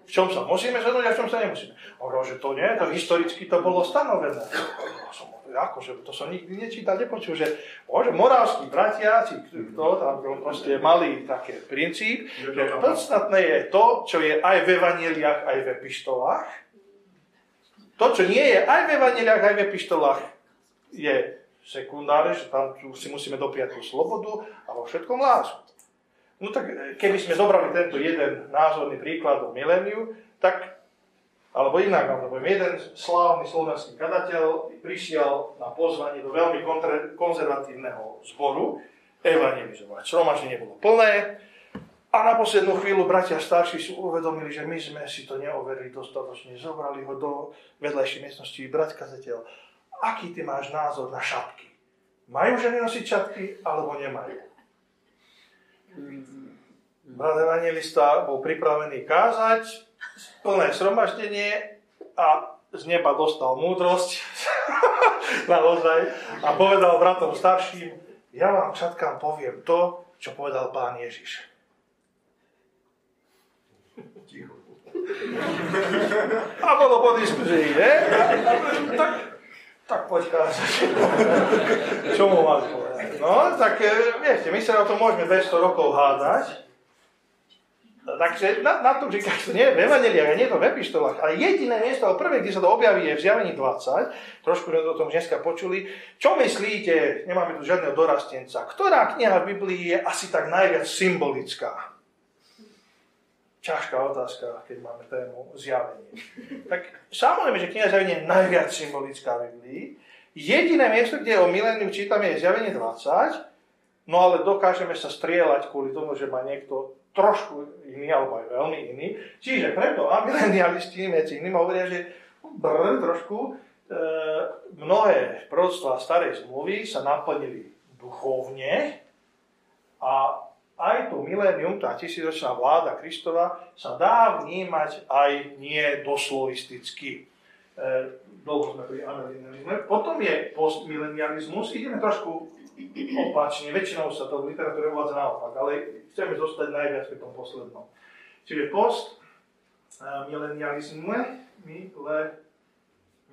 [SPEAKER 2] V čom sa musíme zhodnúť a v čom sa nemusíme. Hovoril, že to nie, to historicky to bolo stanovené. Som, akože, to som nikdy nečítal, nepočul, že môže moravskí bratia, či kto tam proste mali také princíp, že podstatné je to, čo je aj v evaneliách, aj v epištolách. To, čo nie je aj v evaneliách, aj v epištolách, je sekundárne, že tam si musíme dopriať tú slobodu a vo všetkom lásku. No tak e, keby sme zobrali tento jeden názorný príklad o miléniu, tak, alebo inak poviem, jeden slávny slovenský kadateľ prišiel na pozvanie do veľmi konzervatívneho zboru evangelizovať. Šromaždenie bolo plné a na poslednú chvíľu bratia starší si uvedomili, že my sme si to neoverili dostatočne, zobrali ho do vedľajšej miestnosti, brat kazateľ, aký ty máš názor na šatky? Majú ženy nosiť šatky, alebo nemajú? Brat evangelista bol pripravený kázať, plné sromaždenie a z neba dostal múdrosť naozaj a povedal bratom starším, ja vám šatkám poviem to, čo povedal pán Ježiš. A bolo po diskuzii, ne? Tak tak poď kázať. Čo mu mám povedať? No, tak e, viete, my sa o tom môžeme 200 rokov hádať. Takže na, na tom říká, že nie v Evangeliách, nie to v epištolách, ale jediné miesto, prvé, kde sa to objaví, je v zjavení 20. Trošku sme o tom dneska počuli. Čo myslíte, nemáme tu žiadneho dorastenca, ktorá kniha v Biblii je asi tak najviac symbolická? Ťažká otázka, keď máme tému zjavenie. Tak samozrejme, že kniha zjavenie je najviac symbolická v Biblii. Jediné miesto, kde o miléniu čítame, je zjavenie 20, no ale dokážeme sa strieľať kvôli tomu, že má niekto trošku iný, alebo aj veľmi iný. Čiže preto amilenialisti medzi iným hovoria, že brr, trošku e, mnohé prorodstva starej zmluvy sa naplnili duchovne a aj to milénium, tá tisícročná vláda Kristova, sa dá vnímať aj nie doslovisticky. E, dlho sme pri amilenializme. Potom je postmilenializmus, ideme trošku opačne, väčšinou sa to v literatúre uvádza naopak, ale chceme zostať najviac pri tom poslednom. Čiže post milenializme, mile,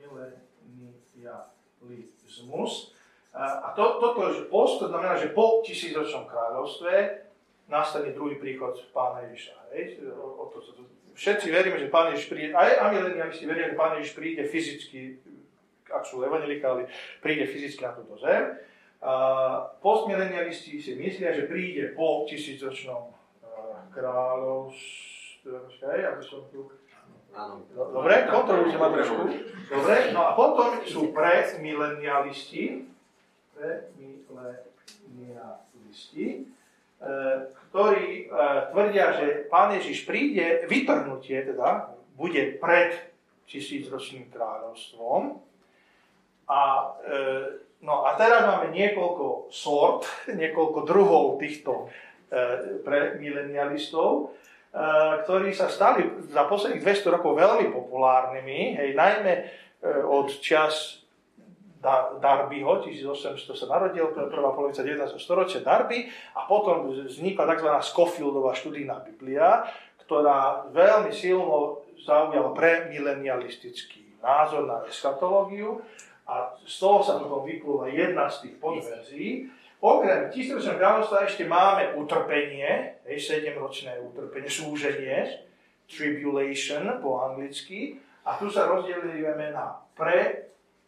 [SPEAKER 2] milenializmus. A to, toto, že post, to znamená, že po tisícročnom kráľovstve nastane druhý príchod Pána Ježiša. Hej? O, o to, to, všetci veríme, že Pán Ježiš príde, aj amilenialisti veria, že Pán Ježiš príde fyzicky, ak sú evangelikáli, príde fyzicky na túto zem. A postmilenialisti si myslia, že príde po tisícročnom kráľovstve, aby som tu... Dobre, kontrolujte ma trošku. Dobre, no a potom sú premilenialisti, premilenialisti, E, ktorí e, tvrdia, že Pán Ježiš príde, vytrhnutie teda, bude pred tisícročným kráľovstvom. A, e, no a teraz máme niekoľko sort, niekoľko druhov týchto pre milenialistov, ktorí sa stali za posledných 200 rokov veľmi populárnymi, hej, najmä od čas Darbyho, 1800 sa narodil, prvá polovica 19. storočia Darby a potom vznikla tzv. Scofieldová študijná Biblia, ktorá veľmi silno zaujala premilenialistický názor na eschatológiu A z toho sa potom vyplúva jedna z tých podverzií. Okrem tisícročného kráľovstva ešte máme utrpenie, hej, sedemročné utrpenie, súženie, tribulation po anglicky. A tu sa rozdelujeme na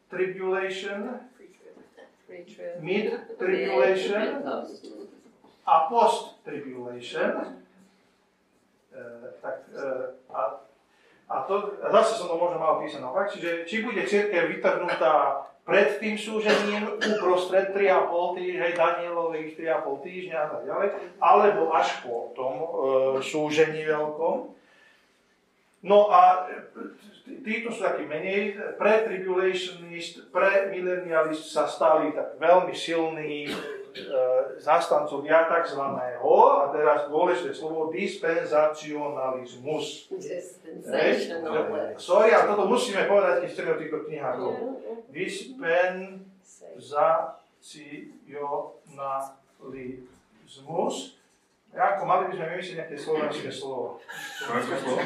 [SPEAKER 2] pre-tribulation, mid-tribulation a post-tribulation. E, tak, e, a, a, to, a zase som to možno mal písať naopak, čiže či bude církev vytrhnutá pred tým súžením, uprostred 3,5 týždňa, hej, Danielových 3,5 týždňa a tak ďalej, alebo až po tom e, súžení veľkom. No a títo sú takí menej, pre-tribulationist, pre-millennialist sa stali tak veľmi silní E, zastancovia tzv. a teraz dôležité slovo dispenzacionalizmus. Sorry, ale toto musíme povedať, keď chceme o týchto knihách hovoriť. Dispenzacionalizmus. Ako mali by sme vymyslieť nejaké slovenské slovo. Slovenské slovo?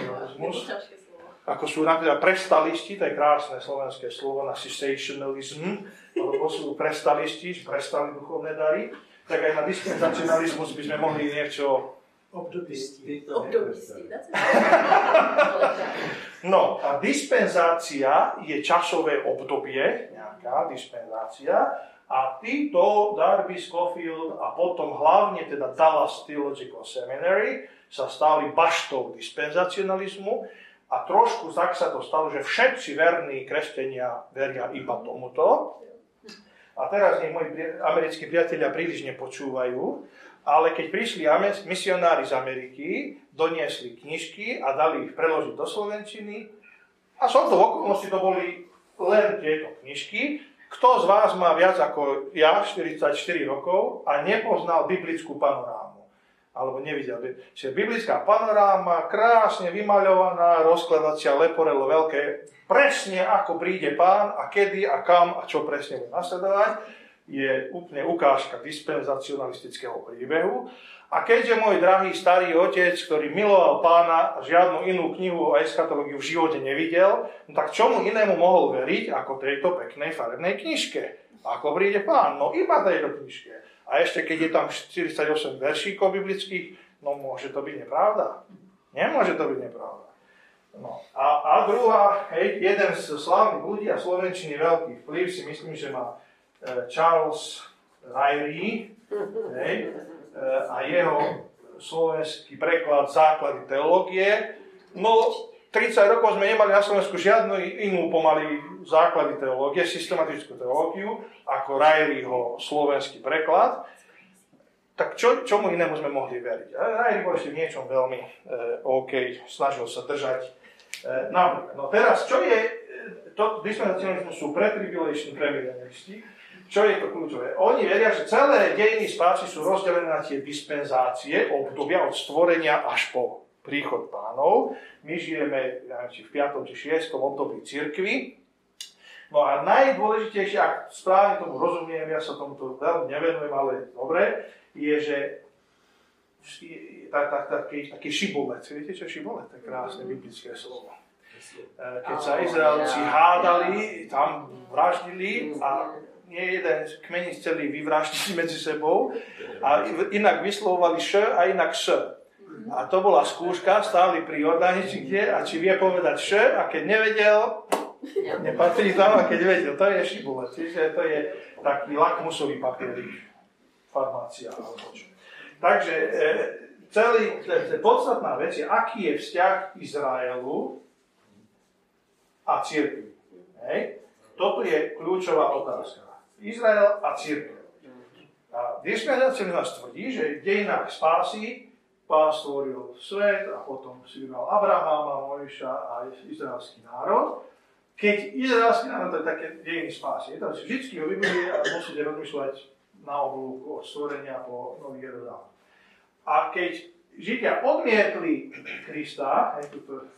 [SPEAKER 2] Ako sú napríklad prestalisti, to je krásne slovenské slovo na cessationalism, alebo sú prestalisti, prestali duchovné dary, tak aj na dispensacionalizmus by sme mohli niečo
[SPEAKER 4] Obdobisti.
[SPEAKER 2] No a dispenzácia je časové obdobie, nejaká dispenzácia, a títo Darby Scofield a potom hlavne teda Dallas Theological Seminary sa stali baštou dispenzacionalizmu a trošku tak sa to stalo, že všetci verní kresťania veria iba tomuto. A teraz nech moji americkí priatelia príliš nepočúvajú, ale keď prišli misionári z Ameriky, doniesli knižky a dali ich preložiť do Slovenčiny, a som to v okolnosti to boli len tieto knižky, kto z vás má viac ako ja, 44 rokov, a nepoznal biblickú panorámu? Alebo nevidel. Čiže biblická panoráma, krásne vymaľovaná, rozkladacia leporelo veľké, presne ako príde pán a kedy a kam a čo presne bude nasledovať, je úplne ukážka dispenzacionalistického príbehu. A keďže môj drahý starý otec, ktorý miloval pána žiadnu inú knihu o eschatológiu v živote nevidel, no tak čomu inému mohol veriť ako tejto peknej farebnej knižke? Ako príde pán? No iba tejto knižke. A ešte keď je tam 48 veršíkov biblických, no môže to byť nepravda. Nemôže to byť nepravda. No. A, a druhá, hej, jeden z slavných ľudí a slovenčiny veľký vplyv si myslím, že má e, Charles Ryrie hej, e, a jeho slovenský preklad základy teológie. No, 30 rokov sme nemali na Slovensku žiadnu inú pomaly základy teológie, systematickú teológiu, ako Rajriho slovenský preklad. Tak čo, čomu inému sme mohli veriť? Rajri bol ešte v niečom veľmi e, OK, snažil sa držať. E, napríklad, no teraz, čo je, e, to dispensacionalizmus sú pretribulation premilenialisti, čo je to kľúčové? Oni veria, že celé dejiny spásy sú rozdelené na tie dispenzácie, obdobia od stvorenia až po príchod pánov. My žijeme či v 5. či 6. období cirkvi. No a najdôležitejšie, ak správne tomu rozumiem, ja sa tomuto veľmi nevenujem, ale dobre, je, že tak, tak, taký, taký šibolec. Viete, čo je šibolec? To je krásne biblické slovo. E, keď sa Izraelci hádali, tam vraždili a nie jeden kmeni chceli vyvraždiť medzi sebou a inak vyslovovali š a inak š. A to bola skúška, stáli pri Jordáne, či kde, a či vie povedať š, a keď nevedel, nepatrí tam, a keď vedel, to je šibule. Čiže to je taký lakmusový papier, farmácia alebo čo. Takže e, celý, podstatná vec je, aký je vzťah Izraelu a církvy. Hej? Toto je kľúčová otázka. Izrael a církev. A dispenzácia nás tvrdí, že v dejinách spásy Pán stvoril svet a potom si vybral Abrahama, Mojša a izraelský národ. Keď izraelský národ, to je také dejiny spásy. Je to vždy o Biblii a musíte rozmýšľať na oblúku od stvorenia po Nový Jeruzalém. A keď Židia odmietli Krista, hej, tuto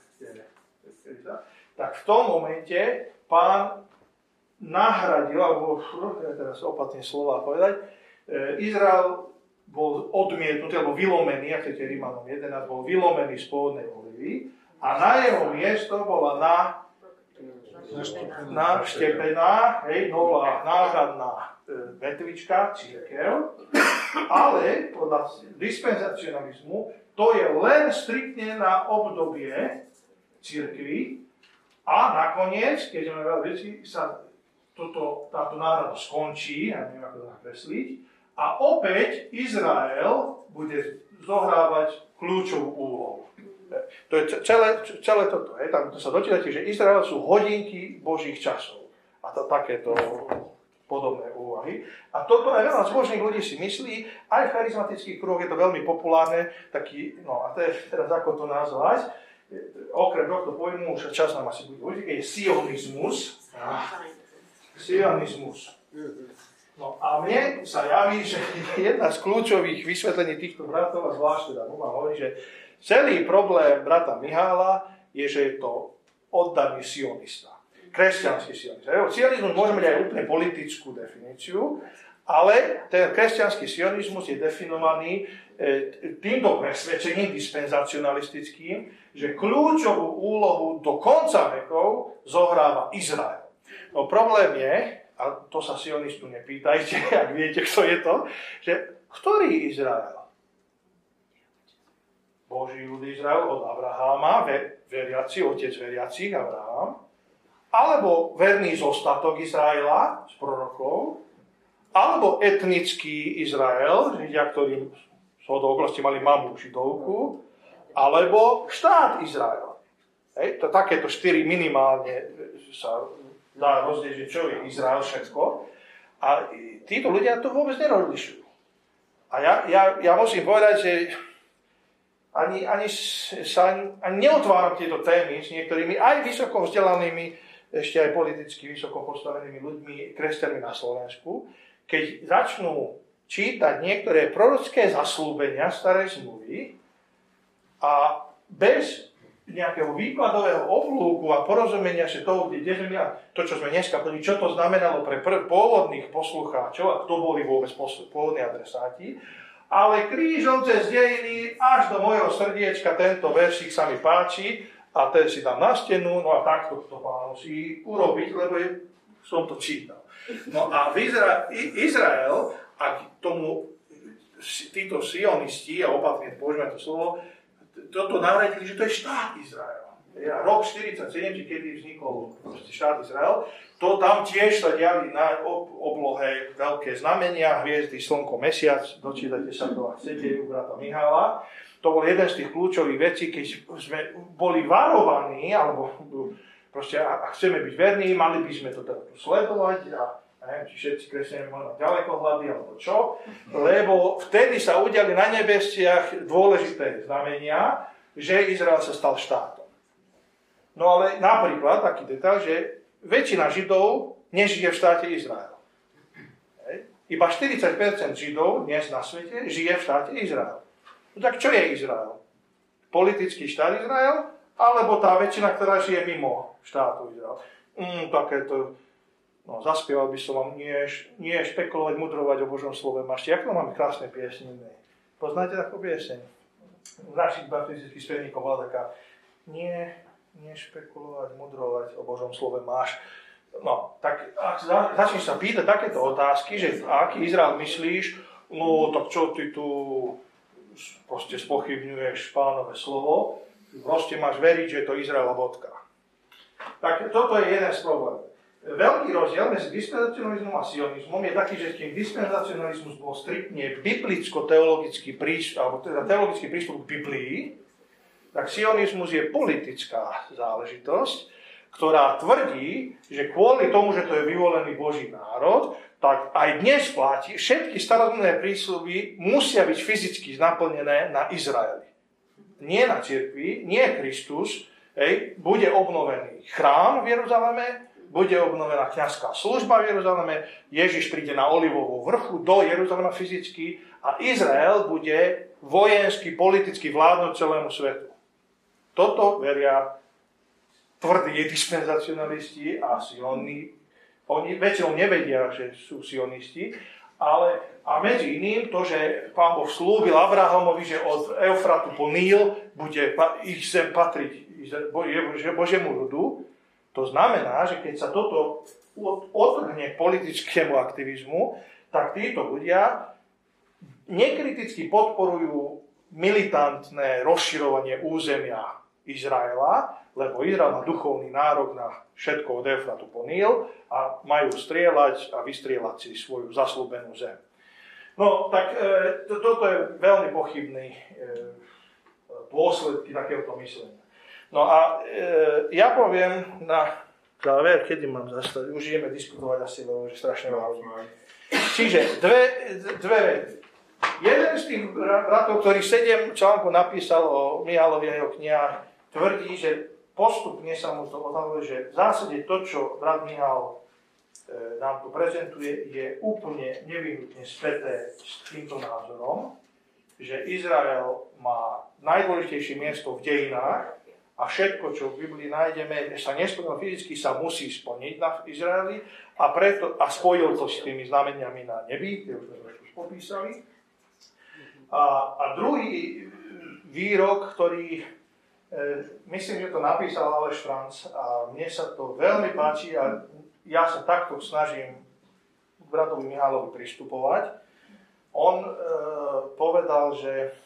[SPEAKER 2] Krista, tak v tom momente pán nahradil, alebo teraz opatrne slova povedať, e, Izrael bol odmietnutý, alebo vylomený, ak chcete Rímanom 11, bol vylomený z pôvodnej olivy a na jeho miesto bola na naštepená, hej, nová náhradná e, vetvička, církev, ale podľa dispenzacionalizmu to je len striktne na obdobie církvy a nakoniec, keď máme veľa veci, sa toto, táto náhrada skončí, ja neviem ako to nakresliť, a opäť Izrael bude zohrávať kľúčovú úlohu. To je celé, celé toto. Je. Tam to sa dočítate, že Izrael sú hodinky Božích časov. A to takéto podobné úvahy. A toto aj veľa zbožných ľudí si myslí, aj v charizmatických kruhoch je to veľmi populárne, taký, no a to je teraz ako to nazvať, okrem tohto pojmu, už čas nám asi bude určite, je sionizmus. Sionizmus. No a mne sa javí, že jedna z kľúčových vysvetlení týchto bratov, a zvlášť teda Buma hovorí, že celý problém brata Mihála je, že je to oddaný sionista. Kresťanský sionista. Sionizmus môžeme mať aj úplne politickú definíciu, ale ten kresťanský sionizmus je definovaný e, týmto presvedčením dispenzacionalistickým, že kľúčovú úlohu do konca vekov zohráva Izrael. No problém je, a to sa sionistu nepýtajte, ak viete, kto je to, že ktorý Izrael? Boží ľud Izrael od Abraháma, veriaci, otec veriacich Abraham, alebo verný zostatok Izraela z prorokov, alebo etnický Izrael, Židia, ktorí z okolosti mali mamu židovku, alebo štát Izrael. Hej, to takéto štyri minimálne sa dá rozdieť, že čo je Izrael všetko. A títo ľudia to vôbec nerozlišujú. A ja, ja, ja musím povedať, že ani, ani sa ani neotváram tieto témy s niektorými aj vysoko vzdelanými, ešte aj politicky vysoko postavenými ľuďmi, kresťanmi na Slovensku, keď začnú čítať niektoré prorocké zaslúbenia starej zmluvy a bez nejakého výkladového oblúku a porozumenia si toho, kde, kde sme to, čo sme dneska povedali, čo to znamenalo pre prv, pôvodných poslucháčov a kto boli vôbec posl- pôvodní adresáti, ale krížom cez dejiny až do mojho srdiečka tento veršik sa mi páči a ten si dám na stenu, no a takto to pán musí urobiť, lebo je, som to čítal. No a v Izra- Izrael, ak tomu títo sionisti, a opatrne používame to slovo, toto navratili, že to je štát Izrael. Rok 47, či kedy vznikol štát Izrael, to tam tiež sa diali na oblohe veľké znamenia, hviezdy, slnko, mesiac, dočítate sa to, ak chcete, u brata Mihála. To bol jeden z tých kľúčových vecí, keď sme boli varovaní, alebo proste, ak chceme byť verní, mali by sme to teda sledovať a neviem, či všetci kresťania možno ďalekohľady alebo čo, lebo vtedy sa udiali na nebestiach dôležité znamenia, že Izrael sa stal štátom. No ale napríklad taký detail, že väčšina Židov nežije v štáte Izrael. Iba 40% Židov dnes na svete žije v štáte Izrael. No tak čo je Izrael? Politický štát Izrael? Alebo tá väčšina, ktorá žije mimo štátu Izrael? Mm, takéto No, zaspieval by som vám, nie, nie špekulovať, mudrovať o Božom slove. Mášte, ako máme krásne piesne. Poznáte takú pieseň? V našich baptistických spevníkov bola taká, nie, nie špekulovať, mudrovať o Božom slove máš. No, tak ak začneš sa pýtať takéto otázky, že aký Izrael myslíš, no tak čo ty tu proste spochybňuješ pánové slovo, proste máš veriť, že je to Izrael bodka. Tak toto je jeden z problémov. Veľký rozdiel medzi dispenzacionalizmom a sionizmom je taký, že keď dispenzacionalizmus bol striktne biblicko-teologický prístup, alebo teda teologický prístup k Biblii, tak sionizmus je politická záležitosť, ktorá tvrdí, že kvôli tomu, že to je vyvolený Boží národ, tak aj dnes platí, všetky starodobné prísľuby musia byť fyzicky naplnené na Izraeli. Nie na cirkvi, nie Kristus, hej, bude obnovený chrám v Jeruzaleme, bude obnovená kniazská služba v Jeruzaleme, Ježiš príde na Olivovú vrchu do Jeruzalema fyzicky a Izrael bude vojensky, politicky vládnuť celému svetu. Toto veria tvrdí dispenzacionalisti a sioni. Oni väčšinou nevedia, že sú sionisti, ale a medzi iným to, že pán Boh slúbil Abrahamovi, že od Eufratu po Níl bude ich zem patriť Božiemu ľudu, To znamená, že keď sa toto otrhne politickému aktivizmu, tak títo ľudia nekriticky podporujú militantné rozširovanie územia Izraela, lebo Izrael má duchovný nárok na všetko od Eufratu po Níl a majú strieľať a vystrieľať si svoju zaslúbenú zem. No, tak e, to, toto je veľmi pochybný e, dôsledky takéhoto myslenia. No a e, ja poviem na záver, kedy mám zastať, už ideme diskutovať asi, lebo už je strašne málo. Čiže dve, dve. Jeden z tých bratov, ktorý sedem článku napísal o Mihalovi a jeho knihách, tvrdí, že postupne sa mu to odhaluje, že v zásade to, čo brat Mihal e, nám tu prezentuje, je úplne nevyhnutne späté s týmto názorom, že Izrael má najdôležitejšie miesto v dejinách a všetko, čo v Biblii nájdeme, sa nesplnilo fyzicky, sa musí splniť na Izraeli a, preto, a spojil to s tými znameniami na nebi, ktoré sme už popísali. A, a druhý výrok, ktorý e, myslím, že to napísal Aleš Franc a mne sa to veľmi páči a ja sa takto snažím k bratovi Mihálovi pristupovať. On e, povedal, že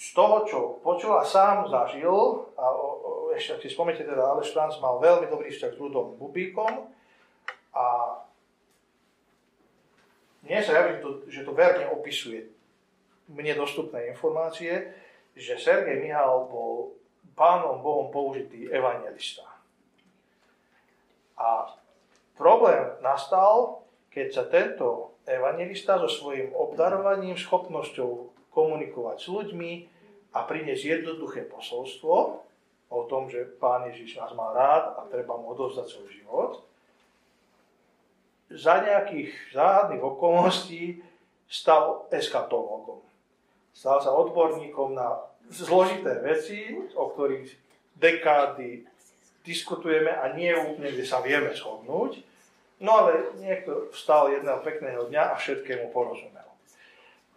[SPEAKER 2] z toho, čo počul a sám zažil, a o, o, ešte ak si spomnite, teda Aleš Franz mal veľmi dobrý vzťah s Rudom Bubíkom a nie sa javí, že to verne opisuje mne dostupné informácie, že Sergej Mihal bol pánom Bohom použitý evangelista. A problém nastal, keď sa tento evangelista so svojím obdarovaním, schopnosťou komunikovať s ľuďmi, a priniesť jednoduché posolstvo o tom, že Pán Ježiš nás má rád a treba mu odovzdať svoj život, za nejakých záhadných okolností stal eskatológom. Stal sa odborníkom na zložité veci, o ktorých dekády diskutujeme a nie úplne, kde sa vieme shodnúť. No ale niekto vstal jedného pekného dňa a všetkému porozumel.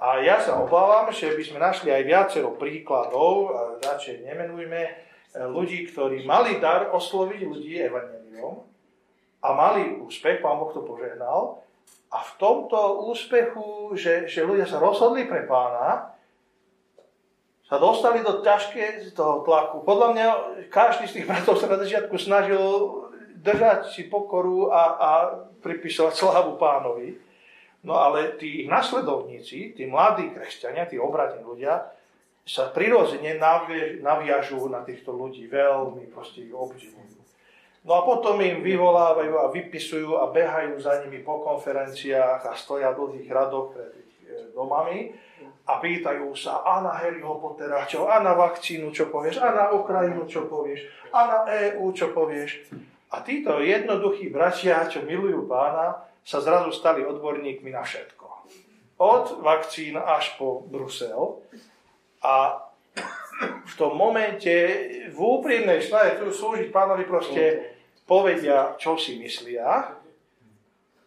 [SPEAKER 2] A ja sa obávam, že by sme našli aj viacero príkladov, radšej nemenujme, e, ľudí, ktorí mali dar osloviť ľudí evaneliom a mali úspech, pán Boh to požehnal, a v tomto úspechu, že, že ľudia sa rozhodli pre pána, sa dostali do ťažké toho tlaku. Podľa mňa každý z tých bratov sa na začiatku snažil držať si pokoru a, a pripisovať slávu pánovi. No ale tí ich nasledovníci, tí mladí kresťania, tí obratní ľudia, sa prirodzene naviažú na týchto ľudí, veľmi proste ich obdivujú. No a potom im vyvolávajú a vypisujú a behajú za nimi po konferenciách a stoja v dlhých radoch pred ich e, domami a pýtajú sa a na Harryho Pottera čo, a na vakcínu čo povieš, a na Ukrajinu čo povieš, a na EU čo povieš. A títo jednoduchí bratia, čo milujú pána, sa zrazu stali odborníkmi na všetko. Od vakcín až po Brusel. A v tom momente v úprimnej snahe tu slúžiť pánovi proste povedia, čo si myslia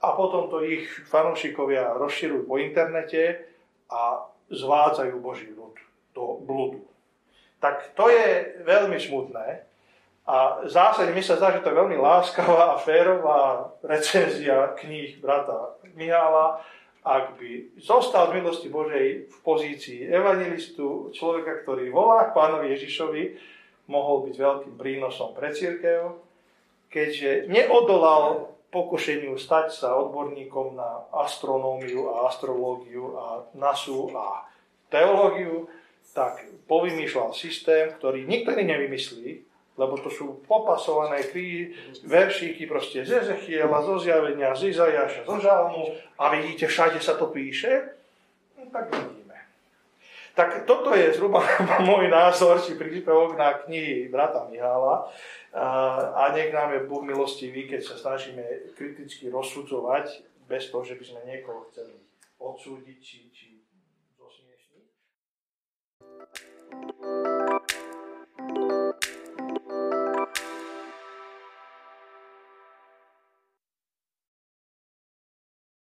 [SPEAKER 2] a potom to ich fanúšikovia rozširujú po internete a zvádzajú Boží ľud do bludu. Tak to je veľmi smutné, a v zásade mi sa zdá, že to je veľmi láskavá a férová recenzia kníh brata Mihála, ak by zostal z milosti Božej v pozícii evangelistu, človeka, ktorý volá k pánovi Ježišovi, mohol byť veľkým prínosom pre církev, keďže neodolal pokušeniu stať sa odborníkom na astronómiu a astrológiu a nasu a teológiu, tak povymýšľal systém, ktorý nikto iný nevymyslí, lebo to sú popasované krí, veršíky proste z Ezechiela, zo zjavenia, z Izajaša, zo Žalmu a vidíte, všade sa to píše, no, tak vidíme. Tak toto je zhruba môj názor, či príspevok na knihy brata Mihála a nech nám je Boh milostivý, keď sa snažíme kriticky rozsudzovať, bez toho, že by sme niekoho chceli odsúdiť či, či zosmiešniť.